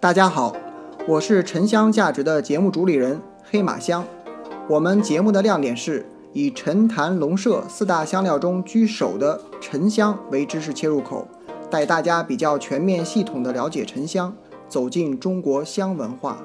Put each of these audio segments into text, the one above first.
大家好，我是沉香价值的节目主理人黑马香。我们节目的亮点是以沉檀龙麝四大香料中居首的沉香为知识切入口，带大家比较全面系统的了解沉香，走进中国香文化。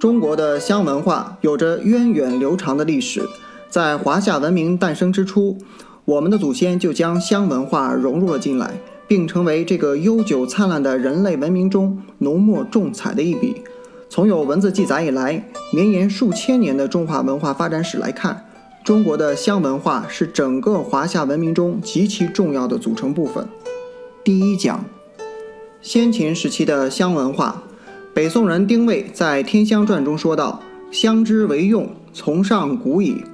中国的香文化有着源远流长的历史，在华夏文明诞生之初。我们的祖先就将香文化融入了进来，并成为这个悠久灿烂的人类文明中浓墨重彩的一笔。从有文字记载以来，绵延数千年的中华文化发展史来看，中国的香文化是整个华夏文明中极其重要的组成部分。第一讲，先秦时期的香文化。北宋人丁谓在《天香传》中说道：“香之为用，从上古矣。”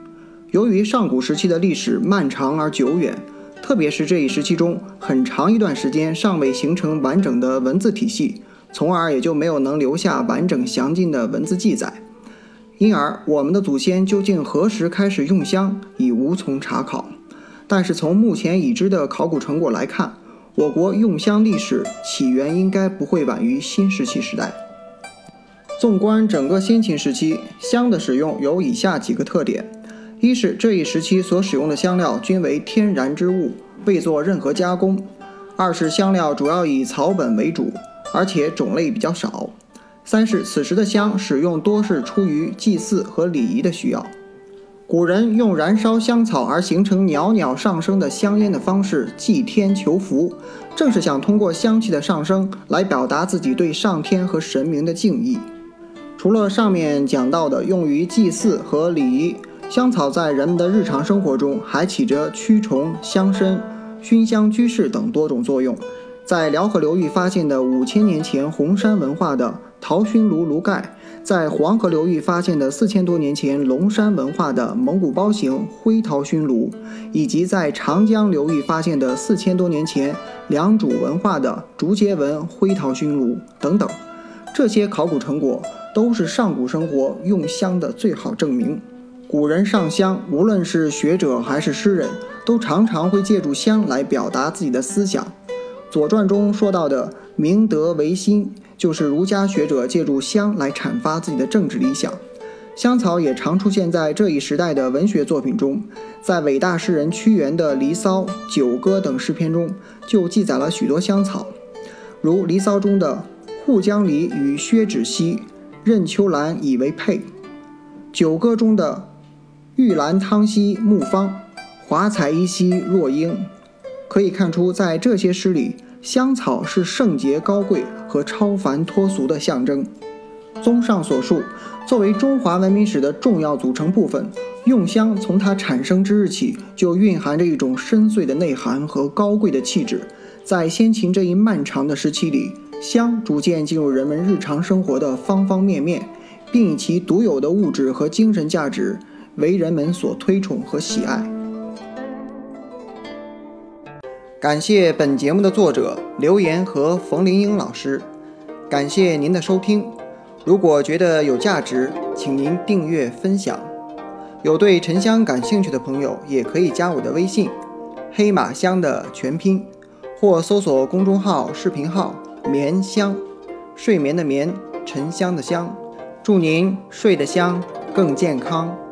由于上古时期的历史漫长而久远，特别是这一时期中很长一段时间尚未形成完整的文字体系，从而也就没有能留下完整详尽的文字记载。因而，我们的祖先究竟何时开始用香，已无从查考。但是，从目前已知的考古成果来看，我国用香历史起源应该不会晚于新石器时代。纵观整个先秦时期，香的使用有以下几个特点。一是这一时期所使用的香料均为天然之物，未做任何加工；二是香料主要以草本为主，而且种类比较少；三是此时的香使用多是出于祭祀和礼仪的需要。古人用燃烧香草而形成袅袅上升的香烟的方式祭天求福，正是想通过香气的上升来表达自己对上天和神明的敬意。除了上面讲到的用于祭祀和礼仪。香草在人们的日常生活中还起着驱虫、香身、熏香居室等多种作用。在辽河流域发现的五千年前红山文化的陶熏炉炉盖，在黄河流域发现的四千多年前龙山文化的蒙古包型灰陶熏炉，以及在长江流域发现的四千多年前良渚文化的竹节纹灰陶熏炉等等，这些考古成果都是上古生活用香的最好证明。古人上香，无论是学者还是诗人，都常常会借助香来表达自己的思想。《左传》中说到的“明德维新”，就是儒家学者借助香来阐发自己的政治理想。香草也常出现在这一时代的文学作品中，在伟大诗人屈原的《离骚》《九歌》等诗篇中，就记载了许多香草，如《离骚》中的“护江离与薛止溪，任秋兰以为佩”，《九歌》中的。玉兰汤兮木方，华彩依兮若英。可以看出，在这些诗里，香草是圣洁高贵和超凡脱俗的象征。综上所述，作为中华文明史的重要组成部分，用香从它产生之日起，就蕴含着一种深邃的内涵和高贵的气质。在先秦这一漫长的时期里，香逐渐进入人们日常生活的方方面面，并以其独有的物质和精神价值。为人们所推崇和喜爱。感谢本节目的作者刘岩和冯玲英老师，感谢您的收听。如果觉得有价值，请您订阅分享。有对沉香感兴趣的朋友，也可以加我的微信“黑马香”的全拼，或搜索公众号、视频号“眠香”，睡眠的眠，沉香的香。祝您睡得香，更健康。